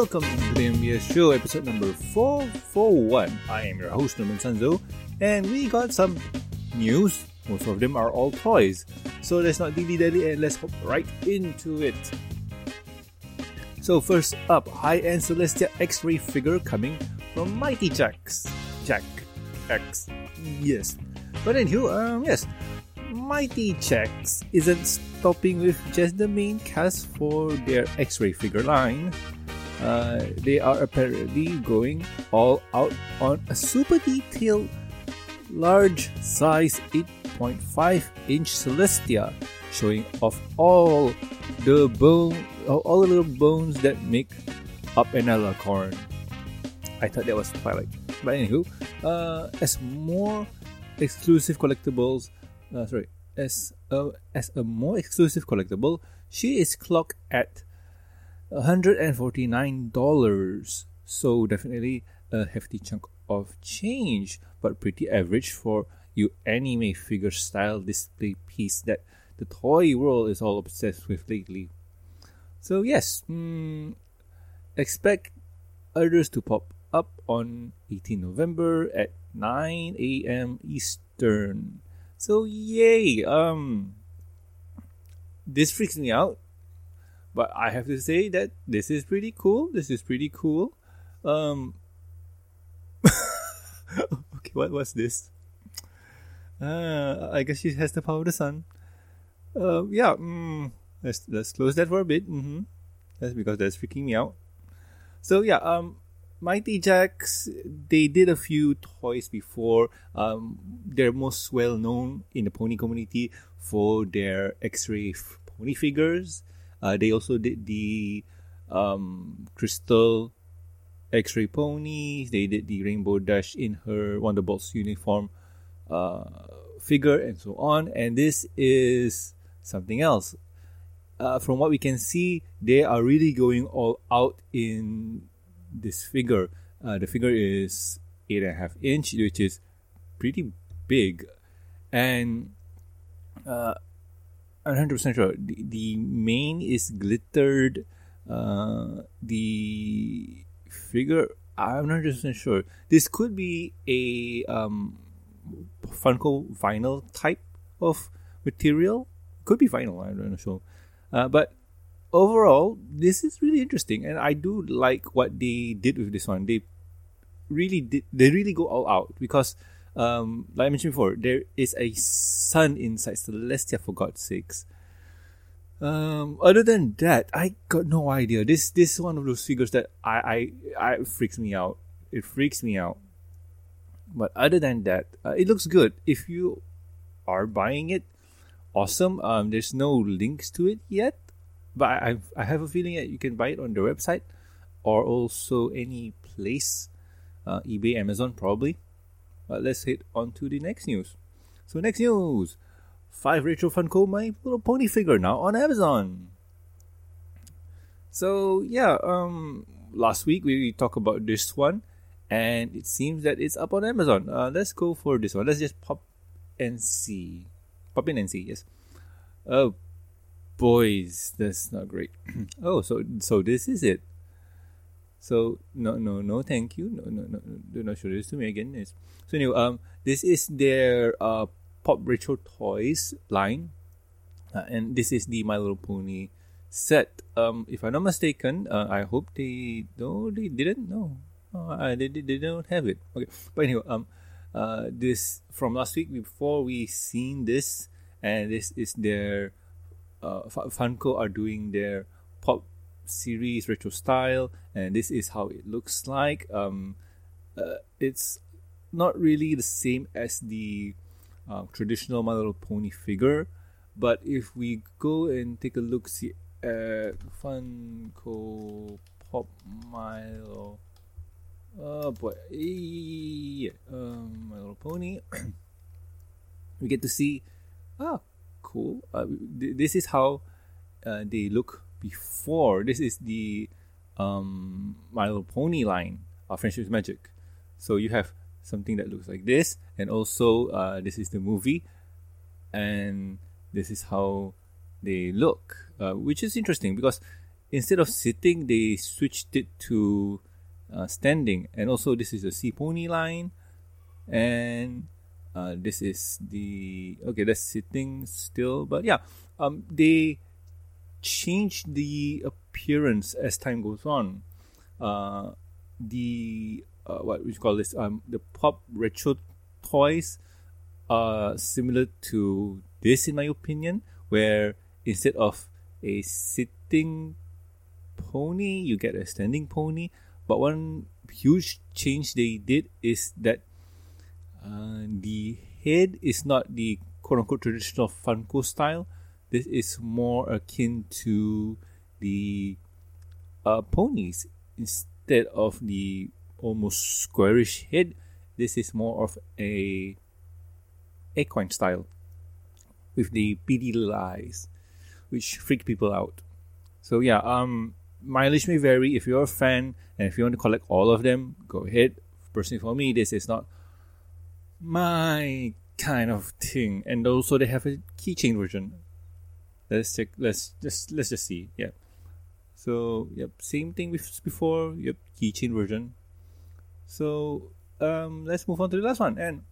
Welcome to the MBS Show, episode number 441. I am your host, Norman Sanzo, and we got some news. Most of them are all toys. So let's not dilly dally and let's hop right into it. So, first up, high end Celestia X ray figure coming from Mighty Jaxx. Jack X. Yes. But anywho, um, yes, Mighty Jaxx isn't stopping with just the main cast for their X-ray figure line. Uh, they are apparently going all out on a super detailed, large size 8.5 inch Celestia, showing off all the bone, all the little bones that make up an alicorn. I thought that was Twilight. But anywho, uh, as more exclusive collectibles, uh, sorry, as a, as a more exclusive collectible, she is clocked at $149. So definitely a hefty chunk of change, but pretty average for you anime figure style display piece that the toy world is all obsessed with lately. So yes, mm, expect others to pop up on 18 November at 9 a.m. Eastern. So yay! Um, this freaks me out, but I have to say that this is pretty cool. This is pretty cool. Um, okay, what was this? Uh, I guess she has the power of the sun. Uh, yeah. Mm, let's let's close that for a bit. Mm-hmm. That's because that's freaking me out. So yeah. Um, Mighty Jaxx, they did a few toys before. Um, they're most well known in the pony community for their X-ray f- pony figures. Uh, they also did the um, crystal X-ray ponies. They did the Rainbow Dash in her Wonderbolts uniform uh, figure, and so on. And this is something else. Uh, from what we can see, they are really going all out in this figure. Uh, the figure is eight and a half inch, which is pretty big, and uh, I'm hundred percent sure the, the mane is glittered. Uh, the figure, I'm not percent sure. This could be a um, Funko vinyl type of material. Could be vinyl. I'm not sure, uh, but overall, this is really interesting, and I do like what they did with this one. They really did. They really go all out because, um, like I mentioned before, there is a sun inside Celestia. For God's sakes. Um, other than that, I got no idea. This this is one of those figures that I I, I freaks me out. It freaks me out. But other than that, uh, it looks good. If you are buying it, awesome. Um, there's no links to it yet but I I have a feeling that you can buy it on their website or also any place, uh, eBay, Amazon probably. But let's hit on to the next news. So next news, five retro Funko My Little Pony figure now on Amazon. So yeah, um, last week we talked about this one, and it seems that it's up on Amazon. Uh, let's go for this one. Let's just pop and see. Pop in and see. Yes. Oh boys, that's not great. oh, so so this is it. So no no no thank you no no no do not show this to me again. Yes. So anyway, um, this is their uh pop retro toys line, uh, and this is the My Little Pony set. Um, if I'm not mistaken, uh, I hope they no they didn't no, uh, they, they don't have it. Okay, but anyway, um, uh, this from last week before we seen this, and this is their uh, Funko are doing their pop series retro style, and this is how it looks like. Um, uh, it's not really the same as the uh, traditional My Little Pony figure, but if we go and take a look see at Funko Pop Milo. Oh boy, yeah. um, My Little Pony. we get to see ah cool. Uh, th- this is how uh, they look before. This is the um, My Little Pony line of Friendship is Magic. So you have something that looks like this, and also uh, this is the movie, and this is how they look, uh, which is interesting because instead of sitting, they switched it to uh, standing. And also, this is a sea pony line, and uh, this is the okay. That's sitting still, but yeah, um, they change the appearance as time goes on. Uh, the uh, what we call this um the pop retro toys are similar to this in my opinion, where instead of a sitting pony, you get a standing pony. But one huge change they did is that uh, the head is not the quote unquote traditional Funko style. This is more akin to the uh, ponies instead of the almost squarish head. This is more of a equine style with the beady little eyes, which freak people out. So yeah, um, mileage may vary. If you're a fan and if you want to collect all of them, go ahead. Personally, for me, this is not my kind of thing. And also, they have a keychain version. Let's check. Let's just let's just see. Yeah. So yep, same thing with before. Yep, keychain version. So um, let's move on to the last one. And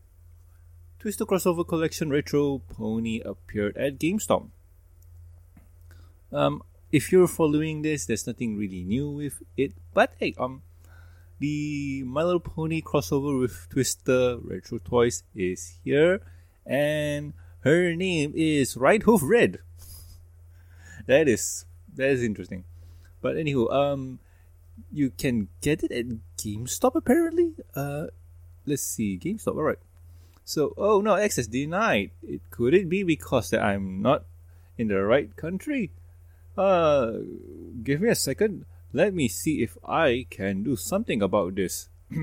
Twister Crossover Collection Retro Pony appeared at GameStop. Um, if you're following this, there's nothing really new with it. But hey, um, the My Little Pony crossover with Twister Retro Toys is here, and her name is Right Hoof Red. That is that is interesting. But anywho, um, you can get it at GameStop apparently. Uh, let's see, GameStop. All right. So, oh no, access denied. It could it be because that I'm not in the right country? Uh, give me a second. Let me see if I can do something about this.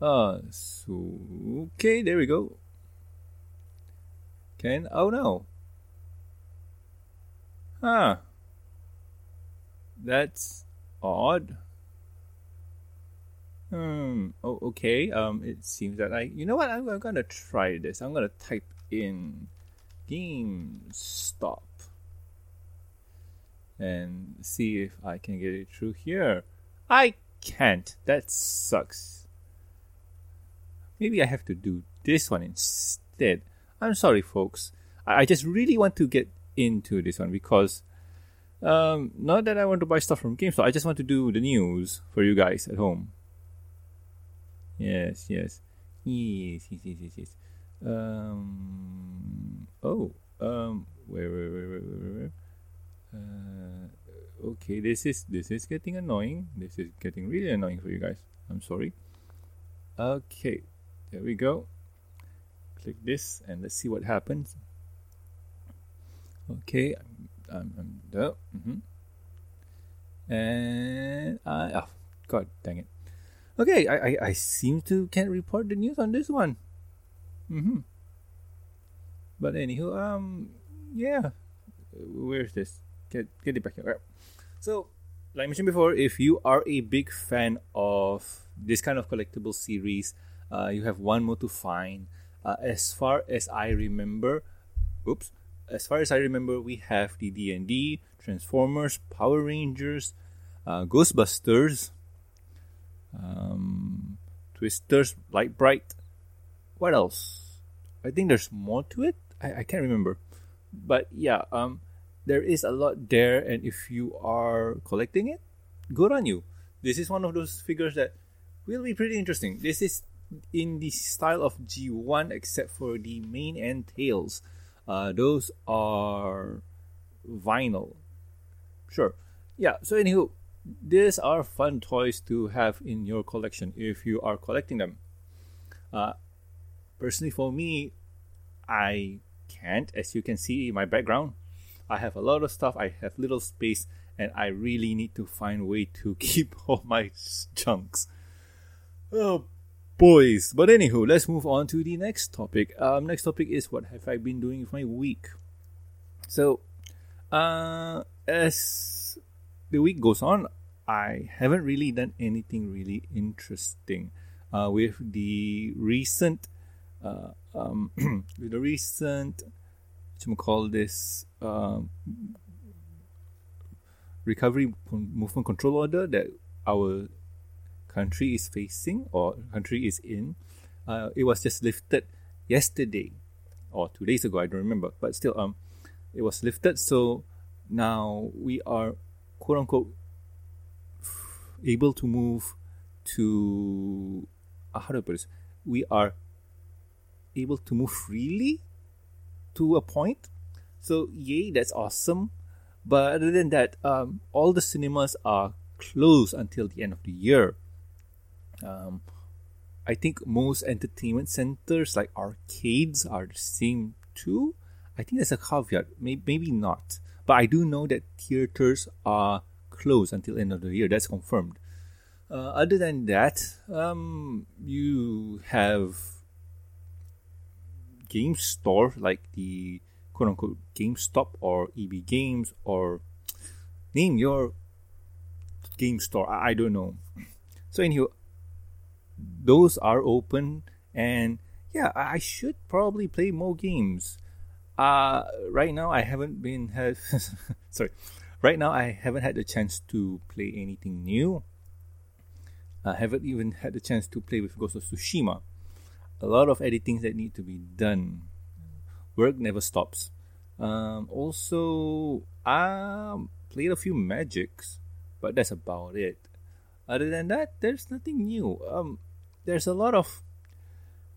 uh, so, okay, there we go. Can, oh no. Huh. That's odd. Hmm. Oh, okay. Um, it seems that I. You know what? I'm, I'm gonna try this. I'm gonna type in GameStop and see if I can get it through here. I can't. That sucks. Maybe I have to do this one instead. I'm sorry, folks. I, I just really want to get into this one because um, not that I want to buy stuff from GameStop. I just want to do the news for you guys at home. Yes, yes, yes, yes, yes, yes. yes. Um. Oh. Um. Where, where, where, where, where, where? Uh, okay, this is this is getting annoying. This is getting really annoying for you guys. I'm sorry. Okay, there we go. Click this and let's see what happens. Okay, I'm, I'm. Mm-hmm. And I oh god dang it. Okay, I, I I seem to can't report the news on this one. Mm-hmm. But anywho, um, yeah, where's this? get get it back here. So, like I mentioned before, if you are a big fan of this kind of collectible series, uh, you have one more to find. Uh, as far as I remember, oops, as far as I remember, we have the D and D, Transformers, Power Rangers, uh, Ghostbusters, um, Twisters, Lite-Brite. What else? I think there's more to it. I, I can't remember, but yeah, um, there is a lot there, and if you are collecting it, good on you. This is one of those figures that will be pretty interesting. This is in the style of G1, except for the mane and tails. Uh, those are vinyl. Sure. Yeah, so anywho, these are fun toys to have in your collection if you are collecting them. Uh, personally, for me, I can't, as you can see in my background, I have a lot of stuff, I have little space, and I really need to find way to keep all my chunks. Oh, boys. But anywho, let's move on to the next topic. Um, next topic is what have I been doing with my week? So, uh, as the week goes on, I haven't really done anything really interesting. Uh, with the recent, uh, um, with the recent to call this um, recovery movement control order that our country is facing or country is in, uh, it was just lifted yesterday or two days ago. I don't remember, but still, um, it was lifted. So now we are quote unquote able to move to uh, how do I put this? We are able to move freely to a point. So yay, that's awesome. But other than that, um, all the cinemas are closed until the end of the year. Um, I think most entertainment centers like arcades are the same too. I think there's a caveat, maybe, maybe not. But I do know that theaters are closed until end of the year. That's confirmed. Uh, other than that, um, you have game store like the quote unquote GameStop or EB Games or name your game store. I, I don't know. So anyway, those are open and yeah, I should probably play more games. Uh right now I haven't been had sorry. Right now I haven't had the chance to play anything new. I haven't even had the chance to play with Ghost of Tsushima. A lot of editing that need to be done. Work never stops. Um, also, I played a few magics, but that's about it. Other than that, there's nothing new. Um, there's a lot of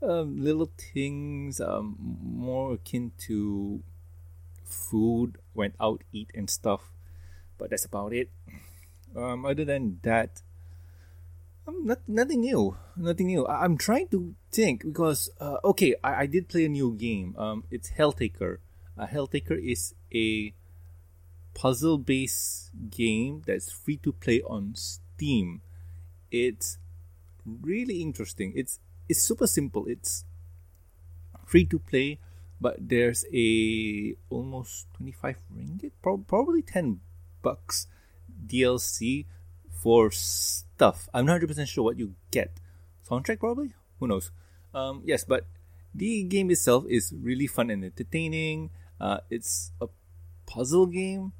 um, little things um, more akin to food, went out, eat, and stuff. But that's about it. Um, other than that, um, not, nothing new. Nothing new. I, am trying to think because uh, okay, I, I did play a new game. Um, it's Helltaker. Uh, Helltaker is a puzzle-based game that's free to play on Steam. It's really interesting. It's it's super simple. It's free to play, but there's a almost 25 ringgit, pro- probably 10 bucks DLC for stuff. I'm not 100% sure what you get. Soundtrack probably? Who knows? Um, yes, but the game itself is really fun and entertaining. Uh, it's a puzzle game.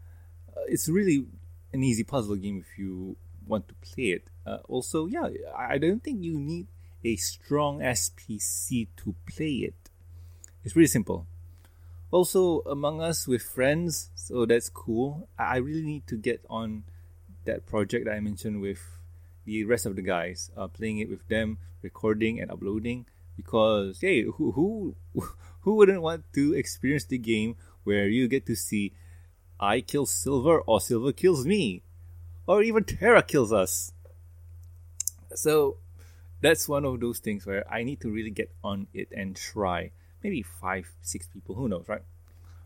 Uh, it's really an easy puzzle game if you want to play it. Uh, also, yeah, I don't think you need a strong SPC to play it. It's pretty simple. Also, Among Us with friends, so that's cool. I really need to get on that project that I mentioned with the rest of the guys, uh, playing it with them, recording and uploading. Because hey, who who who wouldn't want to experience the game where you get to see I kill Silver or Silver kills me? or even Terra kills us. So that's one of those things where I need to really get on it and try. Maybe five, six people, who knows, right?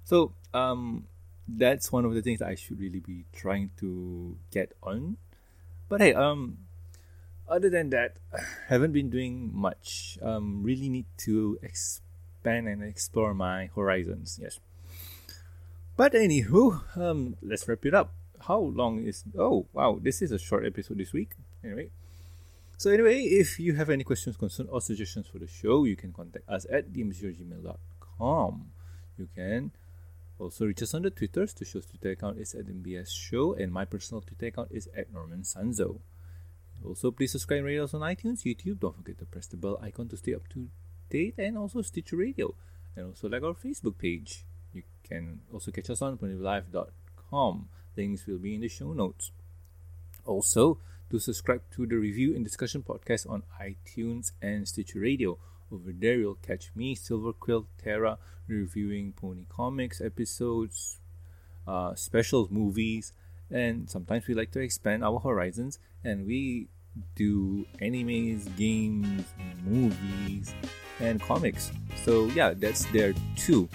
So um, that's one of the things that I should really be trying to get on. But hey, um, other than that, haven't been doing much. Um, really need to expand and explore my horizons. Yes. But anywho, um, let's wrap it up how long is oh wow this is a short episode this week anyway so anyway if you have any questions concerns or suggestions for the show you can contact us at dmbshow@gmail.com you can also reach us on the twitters. The show's twitter account is at mbs show and my personal twitter account is at norman sanzo. Also please subscribe us on itunes youtube. Don't forget to press the bell icon to stay up to date and also stitcher radio and also like our facebook page. You can also catch us on live.com Links will be in the show notes. Also, to subscribe to the Review and Discussion podcast on iTunes and Stitcher Radio. Over there, you'll catch me, Silver Quill Terra, reviewing Pony Comics episodes, uh, special movies, and sometimes we like to expand our horizons and we do animes, games, movies, and comics. So, yeah, that's there too.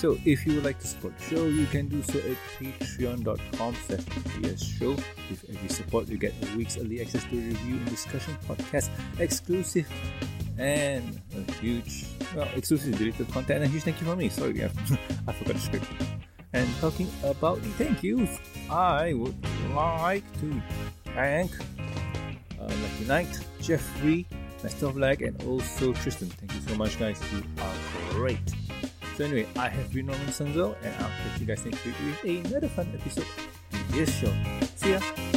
So if you would like to support the show, you can do so at patreon.com slash show. With every support, you get a week's early access to review and discussion podcast exclusive and a huge, well, exclusive deleted content and a huge thank you from me. Sorry, I forgot the script. And talking about the thank yous, I would like to thank uh, Lucky Knight, Jeffrey, Master of Lag, and also Tristan. Thank you so much, guys. You are great. So anyway, I have been Norman Sanzo, and I'll catch you guys next week with another fun episode BTS show. See ya.